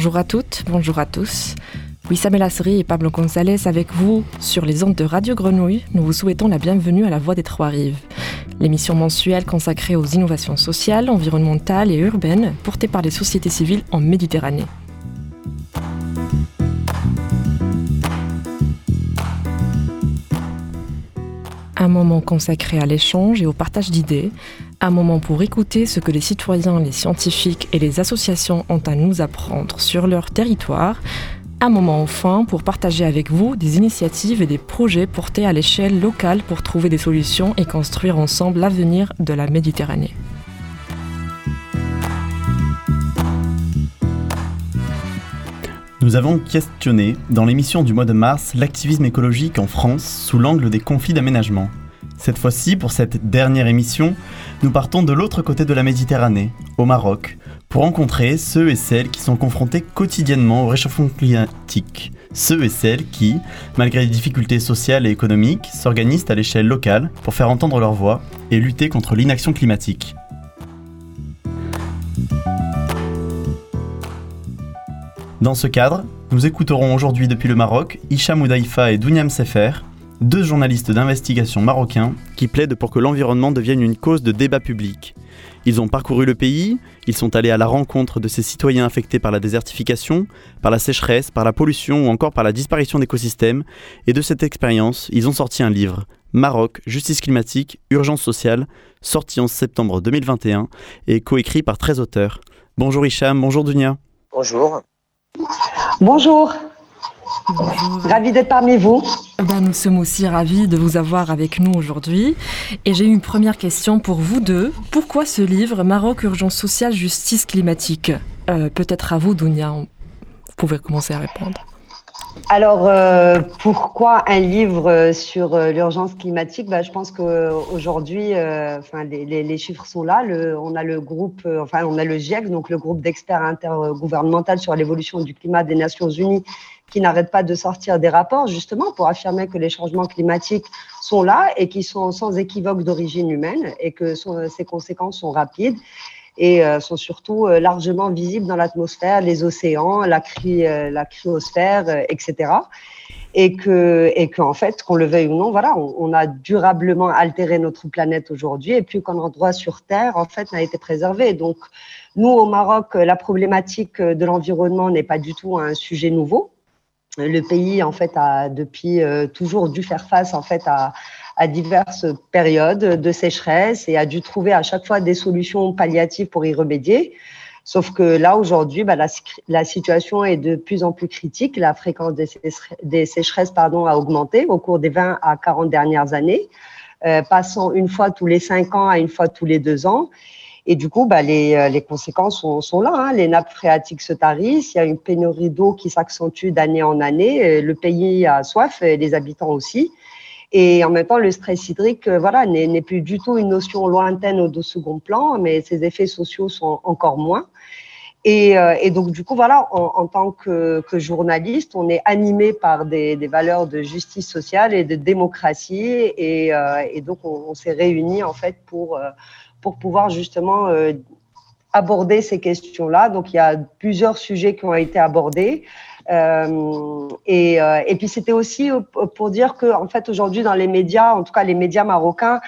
Bonjour à toutes, bonjour à tous. Wissam Elassri et Pablo González avec vous sur les ondes de Radio Grenouille. Nous vous souhaitons la bienvenue à la Voix des Trois Rives, l'émission mensuelle consacrée aux innovations sociales, environnementales et urbaines portées par les sociétés civiles en Méditerranée. Un moment consacré à l'échange et au partage d'idées, un moment pour écouter ce que les citoyens, les scientifiques et les associations ont à nous apprendre sur leur territoire, un moment enfin pour partager avec vous des initiatives et des projets portés à l'échelle locale pour trouver des solutions et construire ensemble l'avenir de la Méditerranée. Nous avons questionné dans l'émission du mois de mars l'activisme écologique en France sous l'angle des conflits d'aménagement. Cette fois-ci, pour cette dernière émission, nous partons de l'autre côté de la Méditerranée, au Maroc, pour rencontrer ceux et celles qui sont confrontés quotidiennement au réchauffement climatique. Ceux et celles qui, malgré les difficultés sociales et économiques, s'organisent à l'échelle locale pour faire entendre leur voix et lutter contre l'inaction climatique. Dans ce cadre, nous écouterons aujourd'hui depuis le Maroc Hicham Oudaïfa et Douniam Sefer, deux journalistes d'investigation marocains qui plaident pour que l'environnement devienne une cause de débat public ils ont parcouru le pays, ils sont allés à la rencontre de ces citoyens affectés par la désertification, par la sécheresse, par la pollution ou encore par la disparition d'écosystèmes, et de cette expérience, ils ont sorti un livre, Maroc, justice climatique, urgence sociale, sorti en septembre 2021 et coécrit par 13 auteurs. Bonjour Hicham, bonjour Dunia. Bonjour. Bonjour. Ravi d'être parmi vous. Ben, nous sommes aussi ravis de vous avoir avec nous aujourd'hui. Et j'ai une première question pour vous deux. Pourquoi ce livre, Maroc, urgence sociale, justice climatique? Euh, Peut-être à vous, Dounia, vous pouvez commencer à répondre. Alors, euh, pourquoi un livre sur euh, l'urgence climatique? Bah, Je pense qu'aujourd'hui, enfin, les, les, chiffres sont là. Le, on a le groupe, enfin, on a le GIEC, donc le groupe d'experts intergouvernemental sur l'évolution du climat des Nations Unies, qui n'arrêtent pas de sortir des rapports justement pour affirmer que les changements climatiques sont là et qui sont sans équivoque d'origine humaine et que ces conséquences sont rapides et euh, sont surtout euh, largement visibles dans l'atmosphère, les océans, la, euh, la cryosphère, etc. Et que, et qu'en fait, qu'on le veuille ou non, voilà, on, on a durablement altéré notre planète aujourd'hui et plus qu'un endroit sur Terre, en fait, n'a été préservé. Donc, nous, au Maroc, la problématique de l'environnement n'est pas du tout un sujet nouveau le pays en fait a depuis euh, toujours dû faire face en fait à, diverses périodes de sécheresse et a dû trouver à chaque fois des solutions palliatives pour y remédier. Sauf que là aujourd'hui, bah, la, situation est de plus en plus critique. La fréquence des, sécheresses, pardon, a augmenté au cours des 20 à 40 dernières années, euh, passant une fois tous les cinq ans à une fois tous les deux ans. Et du coup, bah, les, euh, les conséquences sont, là. Hein. Les nappes phréatiques se tarissent, il y a une pénurie d'eau qui s'accentue d'année en année. Euh, le pays a soif, et les habitants aussi. Et en même temps, le stress hydrique, euh, voilà, n'est plus du tout une notion lointaine au de second plan, mais ses effets sociaux sont encore moins. Et, et donc, du coup, voilà, en, en tant que, que, journaliste, on est animé par des, des, valeurs de justice sociale et de démocratie. Et, et donc, on, on s'est réunis, en fait, pour pour pouvoir justement euh, aborder ces questions-là. Donc, il y a plusieurs sujets qui ont été abordés. Euh, et, euh, et, puis, c'était aussi pour dire que, en fait, aujourd'hui, dans les médias, en tout cas les médias marocains,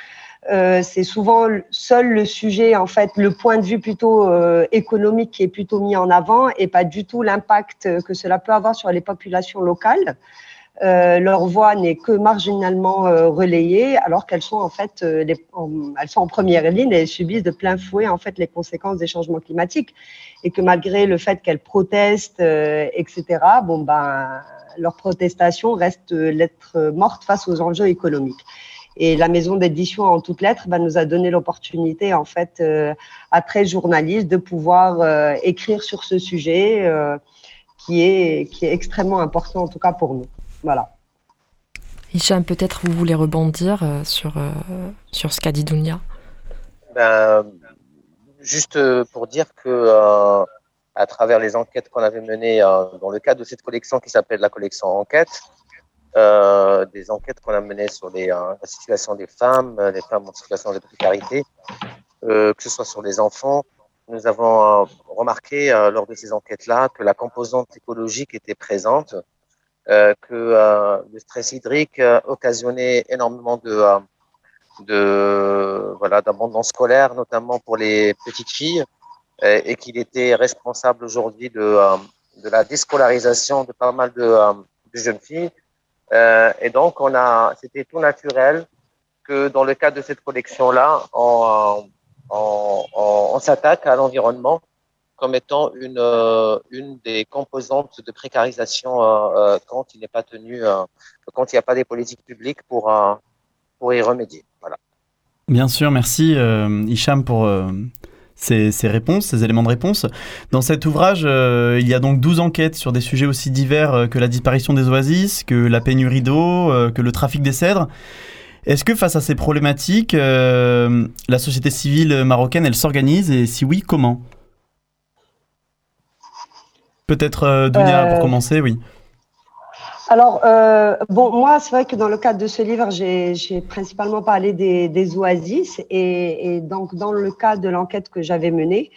c'est souvent seul le sujet, en fait, le point de vue plutôt économique qui est plutôt mis en avant et pas du tout l'impact que cela peut avoir sur les populations locales. Euh, leur voix n'est que marginalement euh, relayée, alors qu'elles sont en fait, euh, elles sont en première ligne et subissent de plein fouet en fait les conséquences des changements climatiques, et que malgré le fait qu'elles protestent, etc. Bon ben, leur protestation reste lettre morte face aux enjeux économiques. Et la maison d'édition en toutes lettres ben, nous a donné l'opportunité, en fait, à 13 journalistes de pouvoir écrire sur ce sujet qui, est, qui est extrêmement important, en tout cas pour nous. Voilà. Hicham, peut-être vous voulez rebondir euh, sur, euh, sur ce qu'a dit Dounia ben, Juste euh, pour dire que à travers les enquêtes qu'on avait menées dans le cadre de cette collection qui s'appelle la collection Enquête, des enquêtes qu'on a menées sur les, la situation des femmes, des femmes en situation de précarité, que ce soit sur les enfants, nous avons remarqué lors de ces enquêtes-là que la composante écologique était présente, que le stress hydrique occasionnait énormément de, de voilà d'abondance scolaire, notamment pour les petites filles, et qu'il était responsable aujourd'hui de, de la déscolarisation de pas mal de, de jeunes filles. et donc, on a, c'était tout naturel que dans le cadre de cette collection-là, on, on, on, s'attaque à l'environnement comme étant une, euh, une des composantes de précarisation euh, euh, quand il n'est pas tenu, quand il n'y a pas des politiques publiques pour, y remédier. Voilà. Bien sûr, merci Hicham pour ces, réponses, ces éléments de réponse. Dans cet ouvrage, il y a donc 12 enquêtes sur des sujets aussi divers que la disparition des oasis, que la pénurie d'eau, que le trafic des cèdres. Est-ce que face à ces problématiques, la société civile marocaine, elle s'organise et si oui, comment? Peut-être euh, Dunia pour euh, commencer, oui. Alors, bon, moi, c'est vrai que dans le cadre de ce livre, j'ai principalement parlé des, oasis et, donc dans le cadre de l'enquête que j'avais menée,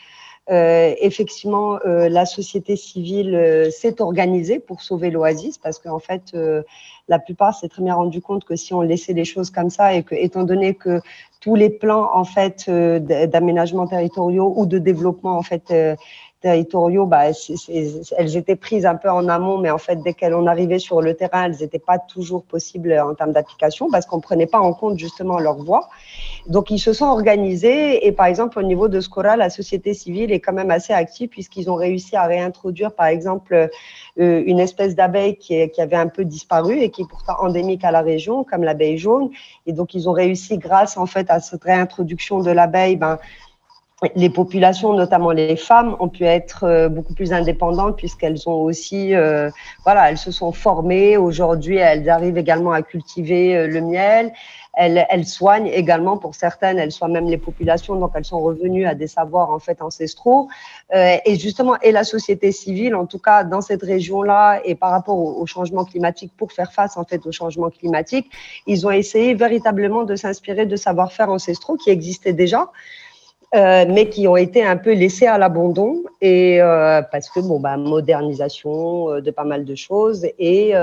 effectivement, la société civile s'est organisée pour sauver l'oasis parce qu'en fait, la plupart s'est très bien rendu compte que si on laissait les choses comme ça et que, étant donné que tous les plans en fait euh, d'aménagement territoriaux ou de développement en fait euh, territoriaux, bah, elles étaient prises un peu en amont, mais en fait, dès qu'elles arrivait sur le terrain, elles n'étaient pas toujours possibles en termes d'application parce qu'on ne prenait pas en compte justement leur voix. Donc, ils se sont organisés et par exemple, au niveau de Scora, la société civile est quand même assez active puisqu'ils ont réussi à réintroduire, par exemple, euh, une espèce d'abeille qui, qui, avait un peu disparu et qui est pourtant endémique à la région, comme l'abeille jaune. Et donc, ils ont réussi, grâce en fait à cette réintroduction de l'abeille, ben, les populations, notamment les femmes, ont pu être euh, beaucoup plus indépendantes puisqu'elles ont aussi, euh, voilà, elles se sont formées. Aujourd'hui, elles arrivent également à cultiver euh, le miel. Elles, soignent également, pour certaines, elles soignent même les populations, donc elles sont revenues à des savoirs en fait ancestraux. et justement, et la société civile, en tout cas dans cette région-là, et par rapport au, au, changement climatique, pour faire face en fait au changement climatique, ils ont essayé véritablement de s'inspirer de savoir-faire ancestraux qui existaient déjà. Euh, mais qui ont été un peu laissés à l'abandon et euh, parce que bon bah modernisation euh, de pas mal de choses et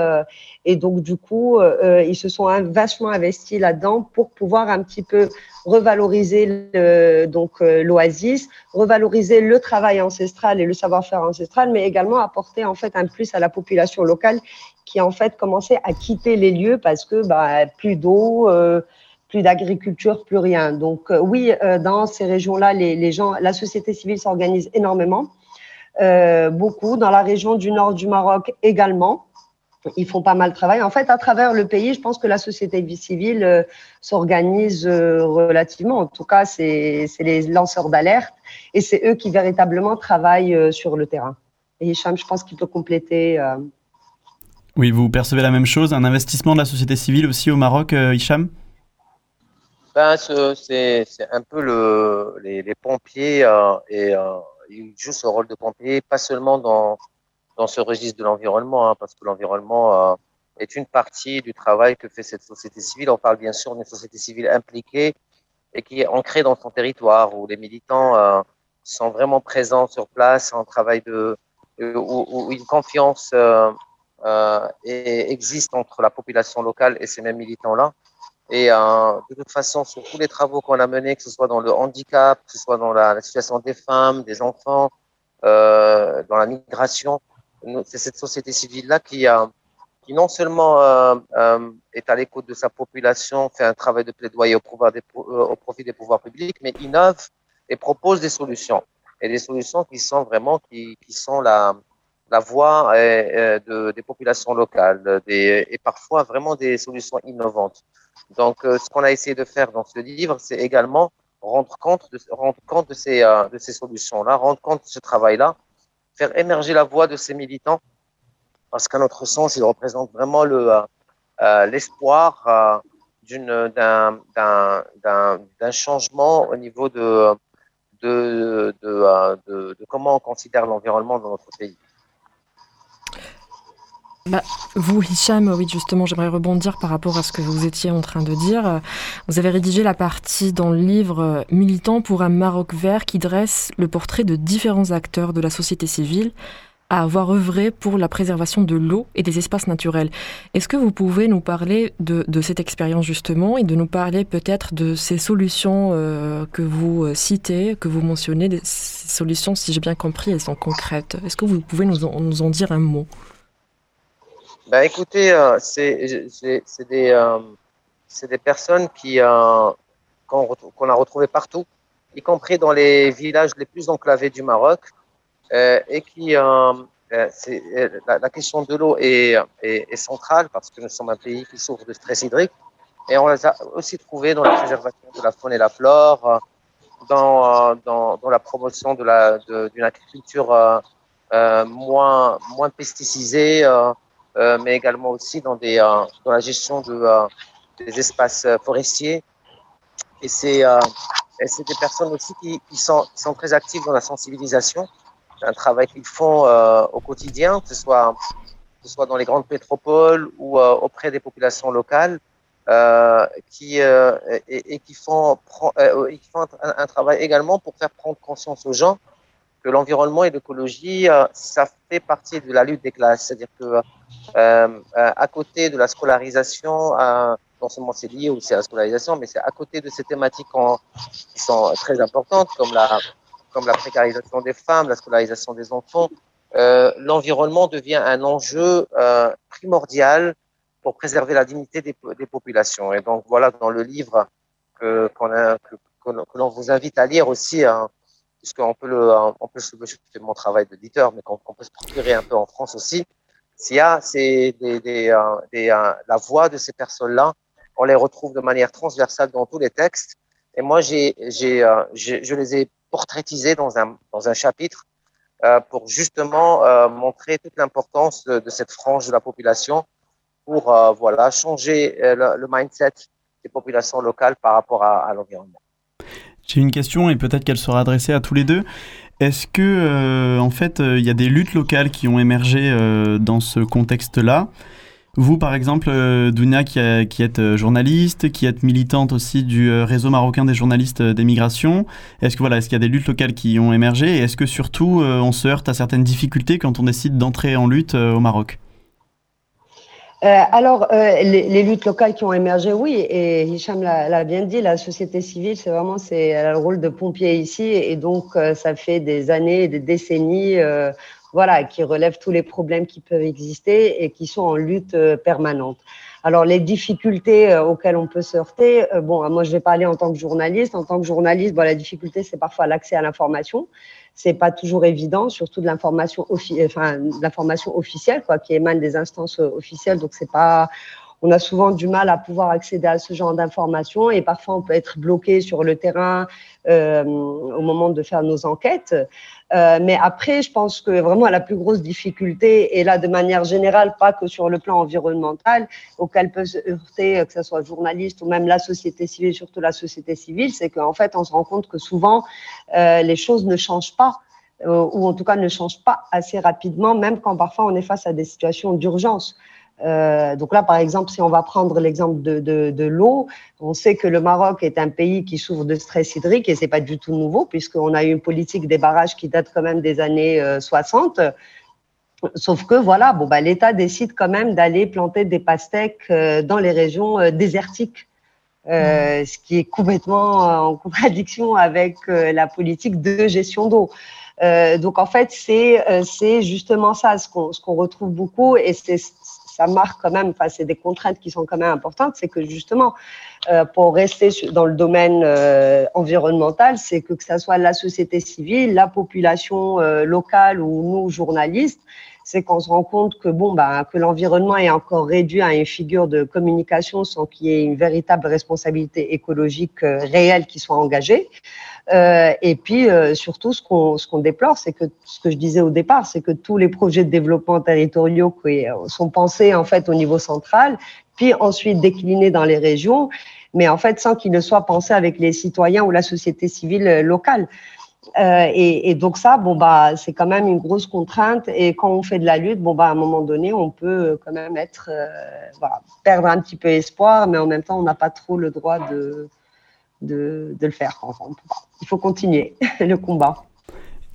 et donc du coup ils se sont vachement investis là-dedans pour pouvoir un petit peu revaloriser donc l'oasis, revaloriser le travail ancestral et le savoir-faire ancestral, mais également apporter en fait un plus à la population locale qui en fait commençait à quitter les lieux parce que bah plus d'eau plus d'agriculture, plus rien. Donc euh, oui, euh, dans ces régions-là, les, gens, la société civile s'organise énormément, euh, beaucoup. Dans la région du nord du Maroc également, ils font pas mal de travail. En fait, à travers le pays, je pense que la société civile s'organise relativement. En tout cas, c'est les lanceurs d'alerte et c'est eux qui véritablement travaillent sur le terrain. Et Hicham, je pense qu'il peut compléter. Oui, vous percevez la même chose, un investissement de la société civile aussi au Maroc, Hicham? Ben, c'est un peu le, les, les pompiers euh, et euh, ils jouent ce rôle de pompier, pas seulement dans, dans ce registre de l'environnement, hein, parce que l'environnement euh, est une partie du travail que fait cette société civile. On parle bien sûr d'une société civile impliquée et qui est ancrée dans son territoire, où les militants euh, sont vraiment présents sur place, en travail de où, où une confiance euh, existe entre la population locale et ces mêmes militants-là. Et euh, de toute façon, sur tous les travaux qu'on a menés, que ce soit dans le handicap, que ce soit dans la, situation des femmes, des enfants, euh, dans la migration, c'est cette société civile-là qui, qui non seulement euh, est à l'écoute de sa population, fait un travail de plaidoyer au, profit des pouvoirs publics, mais innove et propose des solutions. Et des solutions qui sont vraiment qui, sont la, la voix de, des populations locales et parfois vraiment des solutions innovantes. Donc, euh, ce qu'on a essayé de faire dans ce livre, c'est également rendre compte de, rendre compte de ces, euh, de ces solutions-là, rendre compte de ce travail-là, faire émerger la voix de ces militants, parce qu'à notre sens, ils représentent vraiment le, euh, l'espoir d'un, d'un, changement au niveau de, de, de, de, comment on considère l'environnement dans notre pays. Bah, vous, Hicham, oui, justement, j'aimerais rebondir par rapport à ce que vous étiez en train de dire. Vous avez rédigé la partie dans le livre Militant pour un Maroc vert qui dresse le portrait de différents acteurs de la société civile à avoir œuvré pour la préservation de l'eau et des espaces naturels. Est-ce que vous pouvez nous parler de, cette expérience justement et de nous parler peut-être de ces solutions euh, que vous euh, citez, que vous mentionnez, ces solutions, si j'ai bien compris, elles sont concrètes. Est-ce que vous pouvez nous en, nous en dire un mot? Bah, Écoutez, euh, c'est des, des, personnes qui qu'on a retrouvées partout, y compris dans les villages les plus enclavés du Maroc. Euh, et qui, euh, euh, la, la, question de l'eau est, est, centrale parce que nous sommes un pays qui souffre de stress hydrique et on les a aussi trouvés dans la préservation de la faune et la flore, dans, dans, dans la promotion de la, d'une agriculture euh, moins, moins pesticisée, euh, mais également aussi dans, des, dans la gestion de, des espaces forestiers. Et c'est, des personnes aussi qui, qui, sont, qui sont très actives dans la sensibilisation un travail qu'ils font euh, au quotidien, que ce soit, que ce soit dans les grandes métropoles ou euh, auprès des populations locales, euh, qui, et, et, qui font, et qui font un, un, travail également pour faire prendre conscience aux gens que l'environnement et l'écologie, ça fait partie de la lutte des classes. C'est-à-dire que à côté de la scolarisation, non seulement c'est lié aussi à la scolarisation, mais c'est à côté de ces thématiques qui sont très importantes, comme la, comme la précarisation des femmes, la scolarisation des enfants, euh, l'environnement devient un enjeu euh, primordial pour préserver la dignité des, populations. Et donc voilà, dans le livre que, qu'on l'on vous invite à lire aussi, hein, puisqu'on peut le, on peut, je fais mon travail d'éditeur, mais qu'on, peut se procurer un peu en France aussi. S'il y a, euh, euh, la voix de ces personnes-là, on les retrouve de manière transversale dans tous les textes. Et moi, j'ai, euh, je les ai portrétisé dans un, dans un chapitre pour justement montrer toute l'importance de, cette frange de la population pour voilà, changer le, mindset des populations locales par rapport à, l'environnement. J'ai une question et peut-être qu'elle sera adressée à tous les deux. Est-ce que, en fait, il y a des luttes locales qui ont émergé dans ce contexte-là? Vous, par exemple, euh, Dounia, qui, qui êtes euh, journaliste, qui êtes militante aussi du euh, réseau marocain des journalistes d'émigration, est-ce que voilà, est-ce qu'il y a des luttes locales qui ont émergé? Et est-ce que surtout on se heurte à certaines difficultés quand on décide d'entrer en lutte au Maroc? Alors, les, luttes locales qui ont émergé, oui, et Hicham l'a bien dit, la société civile, c'est vraiment c'est le rôle de pompier ici, et donc ça fait des années, des décennies voilà, qui relèvent tous les problèmes qui peuvent exister et qui sont en lutte euh, permanente. Alors les difficultés euh, auxquelles on peut se heurter, euh, bon, moi je vais parler en tant que journaliste. En tant que journaliste, bon, la difficulté c'est parfois l'accès à l'information. C'est pas toujours évident, surtout de l'information, enfin, officielle, quoi, qui émane des instances officielles. Donc c'est pas, on a souvent du mal à pouvoir accéder à ce genre d'informations et parfois on peut être bloqué sur le terrain euh, au moment de faire nos enquêtes. Euh, mais après, je pense que vraiment la plus grosse difficulté, et là de manière générale, pas que sur le plan environnemental, auquel peut se heurter, que ce soit journaliste ou même la société civile, surtout la société civile, c'est qu'en fait, on se rend compte que souvent, euh, les choses ne changent pas ou en tout cas ne changent pas assez rapidement, même quand parfois on est face à des situations d'urgence. Euh, donc là, par exemple, si on va prendre l'exemple de, de, de l'eau, on sait que le Maroc est un pays qui souffre de stress hydrique et c'est pas du tout nouveau puisqu'on a eu une politique des barrages qui date quand même des années 60. Euh, Sauf que voilà, bon bah l'État décide quand même d'aller planter des pastèques euh, dans les régions désertiques, euh, ce qui est complètement en contradiction avec la politique de gestion d'eau. Euh, donc en fait, c'est justement ça ce qu'on ce qu'on retrouve beaucoup et c'est ça marque quand même, enfin, c'est des contraintes qui sont quand même importantes, c'est que justement, euh, pour rester dans le domaine euh, environnemental, c'est que que ça soit la société civile, la population euh, locale ou nous journalistes, c'est qu'on se rend compte que bon, bah, que l'environnement est encore réduit à une figure de communication sans qu'il y ait une véritable responsabilité écologique réelle qui soit engagée. Euh, et puis euh, surtout, ce qu'on déplore, c'est que ce que je disais au départ, c'est que tous les projets de développement territoriaux euh, sont pensés en fait au niveau central, puis ensuite déclinés dans les régions, mais en fait sans qu'ils ne soient pensés avec les citoyens ou la société civile locale. Et, donc ça, bon bah, c'est quand même une grosse contrainte. Et quand on fait de la lutte, bon bah, à un moment donné, on peut quand même perdre un petit peu espoir, mais en même temps, on n'a pas trop le droit de, de, le faire. Il faut continuer le combat.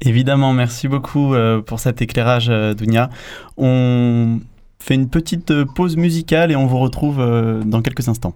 Évidemment, merci beaucoup pour cet éclairage, Dounia. On fait une petite pause musicale et on vous retrouve dans quelques instants.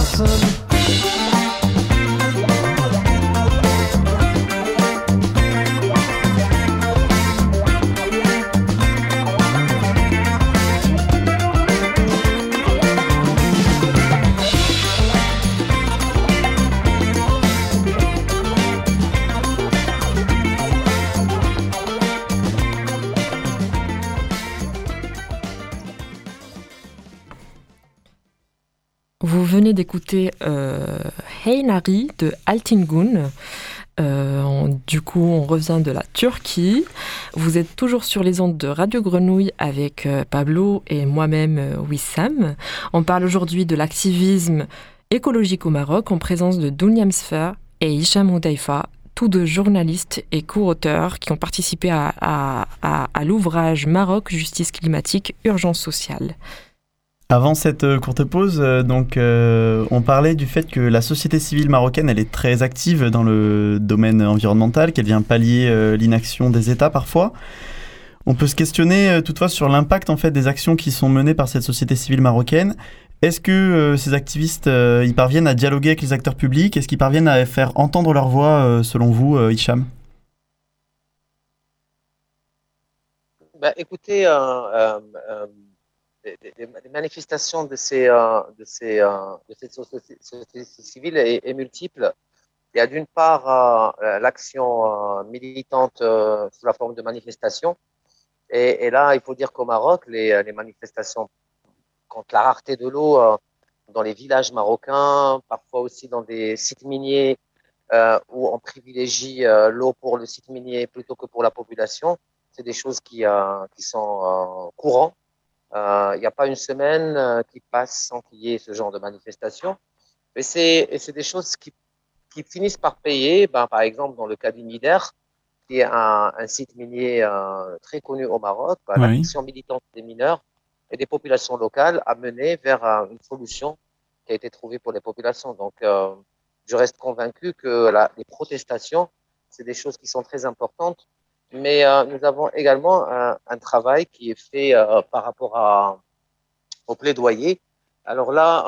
passando. D'écouter euh, de Altingun. Euh, du coup, on revient de la Turquie. Vous êtes toujours sur les ondes de Radio Grenouille avec euh, Pablo et moi-même Wissam. On parle aujourd'hui de l'activisme écologique au Maroc en présence de Dounia Sfer et Hicham Oudaifa, tous deux journalistes et co-auteurs qui ont participé à l'ouvrage Maroc, justice climatique, urgence sociale. Avant cette euh, courte pause, euh, donc, euh, on parlait du fait que la société civile marocaine, elle est très active dans le domaine environnemental, qu'elle vient pallier l'inaction des États parfois. On peut se questionner toutefois sur l'impact en fait des actions qui sont menées par cette société civile marocaine. Est-ce que ces activistes ils parviennent à dialoguer avec les acteurs publics? Est-ce qu'ils parviennent à faire entendre leur voix selon vous, Hicham? Bah, Écoutez, des, manifestations de, ces, euh, de, ces, euh, de cette société civile est, multiple. Il y a d'une part euh, l'action militante sous la forme de manifestations. Et, là, il faut dire qu'au Maroc, les, manifestations contre la rareté de l'eau dans les villages marocains, parfois aussi dans des sites miniers où on privilégie l'eau pour le site minier plutôt que pour la population, c'est des choses qui, qui sont courantes euh, il n'y a pas une semaine euh, qui passe sans qu'il y ait ce genre de manifestation. Mais c'est des choses qui, qui finissent par payer. Ben, par exemple, dans le cas du MIDER, qui est un, site minier euh, très connu au Maroc, bah, la mission militante des mineurs et des populations locales a mené vers une solution qui a été trouvée pour les populations. Donc, je reste convaincu que les protestations, c'est des choses qui sont très importantes, mais nous avons également un, travail qui est fait par rapport à, au plaidoyer alors là,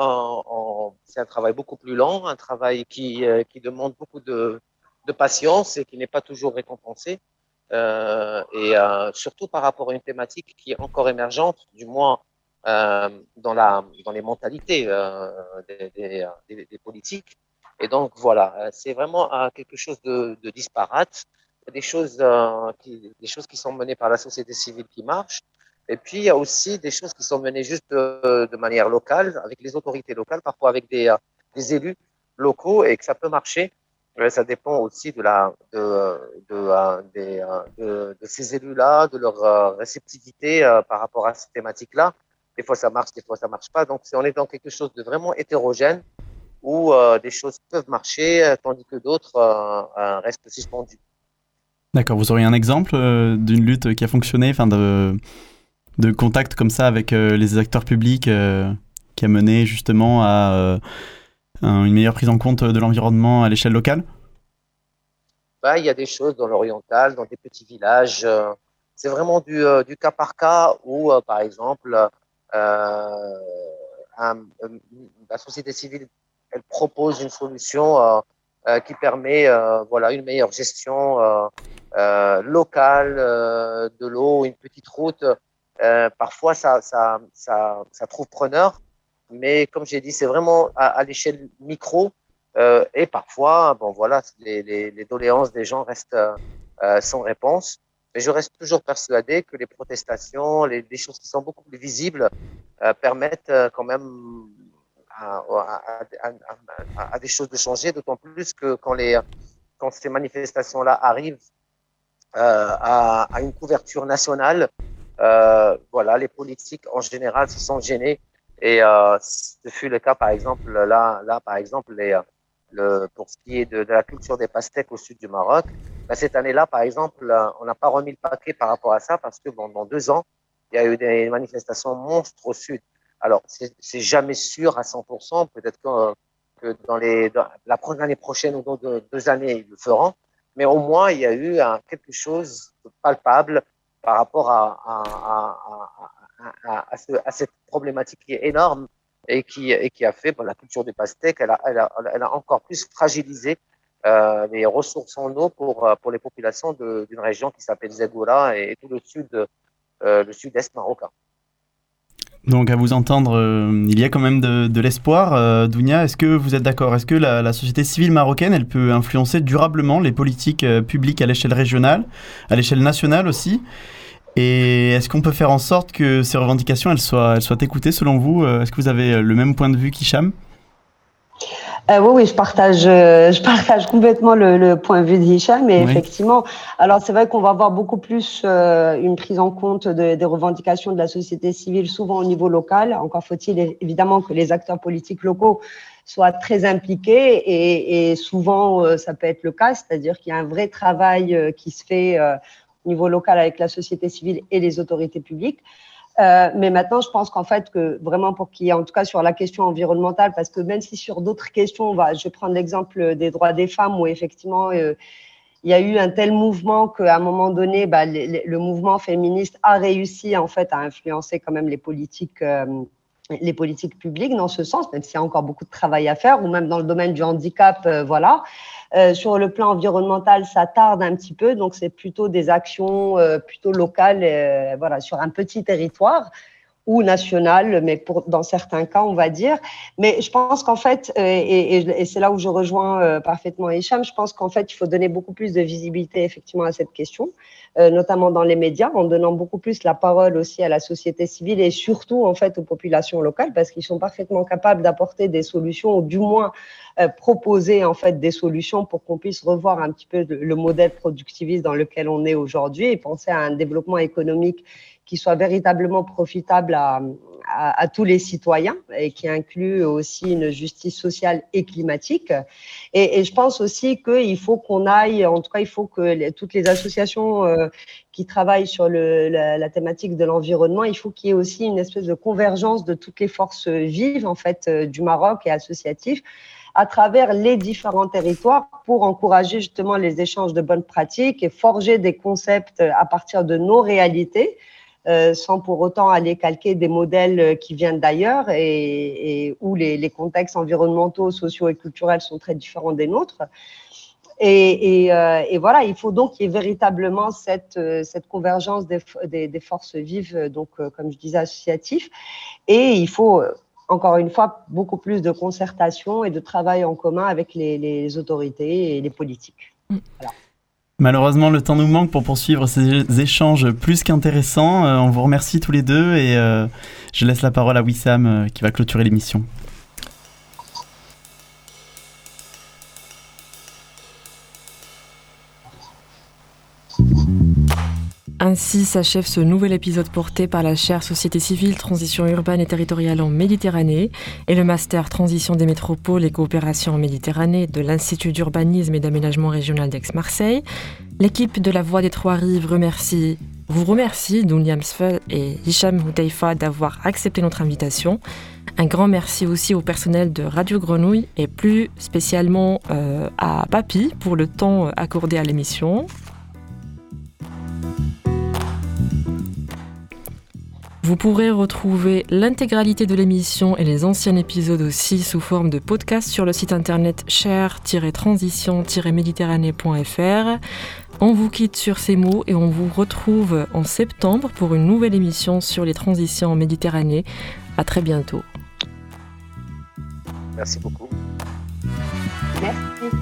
c'est un travail beaucoup plus lent, un travail qui, euh, qui demande beaucoup de, de, patience et qui n'est pas toujours récompensé. Euh, et euh, surtout par rapport à une thématique qui est encore émergente, du moins euh, dans, la, dans les mentalités euh, des, des, des, politiques. Et donc voilà, c'est vraiment quelque chose de, de disparate, des choses, qui, des choses qui sont menées par la société civile qui marchent, et puis, il y a aussi des choses qui sont menées juste de, manière locale, avec les autorités locales, parfois avec des, euh, des, élus locaux, et que ça peut marcher. Ça dépend aussi de, la, de, de, euh, de, ces élus-là, de leur euh, réceptivité par rapport à ces thématiques-là. Des fois, ça marche, des fois, ça marche pas. Donc, on est dans quelque chose de vraiment hétérogène où des choses peuvent marcher, tandis que d'autres restent suspendues. D'accord. Vous auriez un exemple d'une lutte qui a fonctionné, enfin de de contact comme ça avec euh, les acteurs publics euh, qui a mené justement à euh, une meilleure prise en compte de l'environnement à l'échelle locale? Bah, Il y a des choses dans l'oriental, dans des petits villages. c'est vraiment du, du, cas par cas où, par exemple, la société civile elle propose une solution qui permet voilà, une meilleure gestion locale de l'eau, une petite route euh, parfois, ça, ça, ça, ça, trouve preneur, mais comme j'ai dit, c'est vraiment à, l'échelle micro. Euh, et parfois, bon, voilà, les, les, les, doléances des gens restent euh, sans réponse. Mais je reste toujours persuadé que les protestations, les, les choses qui sont beaucoup plus visibles, euh, permettent euh, quand même à, à, des choses de changer, d'autant plus que quand, les, quand ces manifestations-là arrivent à, une couverture nationale, euh, voilà, les politiques en général se sont gênés. Et euh, ce fut le cas, par exemple, là, là par exemple, les, le, pour ce qui est de, la culture des pastèques au sud du Maroc, ben, cette année-là, par exemple, on n'a pas remis le paquet par rapport à ça parce que bon, dans deux ans, il y a eu des manifestations monstres au sud. Alors, c'est jamais sûr à 100%, peut-être que, dans, les, dans la année prochaine ou dans deux, années, ils le feront, mais au moins, il y a eu quelque chose de palpable par rapport à, à, cette problématique qui est énorme et qui, et qui a fait bon, la culture du pastèque, elle a, elle a, elle a encore plus fragilisé euh, les ressources en eau pour, pour les populations d'une région qui s'appelle Zegoura et, tout le sud, euh, le sud-est marocain. Donc à vous entendre, euh, il y a quand même de, l'espoir. Euh, Dounia, est-ce que vous êtes d'accord? Est-ce que la, société civile marocaine, elle peut influencer durablement les politiques euh, publiques à l'échelle régionale, à l'échelle nationale aussi? Et est-ce qu'on peut faire en sorte que ces revendications, elles soient, écoutées selon vous? Est-ce que vous avez le même point de vue qu'Hicham? Euh, oui, oui, je partage, euh, je partage complètement le, le point de vue d'Hicham, mais effectivement, alors c'est vrai qu'on va avoir beaucoup plus euh, une prise en compte de, des revendications de la société civile, souvent au niveau local. Encore faut-il évidemment que les acteurs politiques locaux soient très impliqués et, et souvent euh, ça peut être le cas, c'est-à-dire qu'il y a un vrai travail qui se fait au niveau local avec la société civile et les autorités publiques. Euh, mais maintenant, je pense qu'en fait, que vraiment pour qu'il y ait, en tout cas sur la question environnementale, parce que même si sur d'autres questions, on va, je vais prendre l'exemple des droits des femmes, où effectivement, euh, il y a eu un tel mouvement qu'à un moment donné, bah, le, mouvement féministe a réussi en fait à influencer quand même les politiques. Euh, les politiques publiques dans ce sens, même s'il y a encore beaucoup de travail à faire, ou même dans le domaine du handicap, euh, voilà. Euh, sur le plan environnemental, ça tarde un petit peu, donc c'est plutôt des actions euh, plutôt locales, voilà, sur un petit territoire ou nationales, mais pour, dans certains cas, on va dire. Mais je pense qu'en fait, et, et, et c'est là où je rejoins parfaitement Hicham, je pense qu'en fait, il faut donner beaucoup plus de visibilité effectivement à cette question. Euh, notamment dans les médias, en donnant beaucoup plus la parole aussi à la société civile et surtout en fait aux populations locales, parce qu'ils sont parfaitement capables d'apporter des solutions ou du moins euh, proposer en fait des solutions pour qu'on puisse revoir un petit peu le modèle productiviste dans lequel on est aujourd'hui et penser à un développement économique qui soit véritablement profitable à, à, tous les citoyens et qui inclut aussi une justice sociale et climatique. Et, je pense aussi qu'il faut qu'on aille, en tout cas, il faut que toutes les associations euh, qui travaillent sur le, la, thématique de l'environnement, il faut qu'il y ait aussi une espèce de convergence de toutes les forces vives en fait euh, du Maroc et associatives à travers les différents territoires pour encourager justement les échanges de bonnes pratiques et forger des concepts à partir de nos réalités. Euh, sans pour autant aller calquer des modèles qui viennent d'ailleurs et, et, où les, les, contextes environnementaux, sociaux et culturels sont très différents des nôtres. Et, et, euh, et voilà, il faut donc qu'il y ait véritablement cette, euh, cette convergence des, des, des, forces vives, donc euh, comme je disais, associatifs. Et il faut encore une fois, beaucoup plus de concertation et de travail en commun avec les, autorités et les politiques. Mm. Malheureusement, le temps nous manque pour poursuivre ces échanges plus qu'intéressants. Euh, on vous remercie tous les deux et euh, je laisse la parole à Wissam euh, qui va clôturer l'émission. Ainsi s'achève ce nouvel épisode porté par la chaire Société civile, Transition urbaine et territoriale en Méditerranée et le master Transition des métropoles et coopération en Méditerranée de l'Institut d'urbanisme et d'aménagement régional d'Aix-Marseille. L'équipe de la Voix des Trois-Rives remercie, vous remercie, Dounia Msfel et Hicham Houteifa, d'avoir accepté notre invitation. Un grand merci aussi au personnel de Radio Grenouille et plus spécialement euh, à Papy pour le temps accordé à l'émission. Vous pourrez retrouver l'intégralité de l'émission et les anciens épisodes aussi sous forme de podcast sur le site internet cher-transition-méditerranée.fr. On vous quitte sur ces mots et on vous retrouve en septembre pour une nouvelle émission sur les transitions en Méditerranée. À très bientôt. Merci beaucoup. Merci.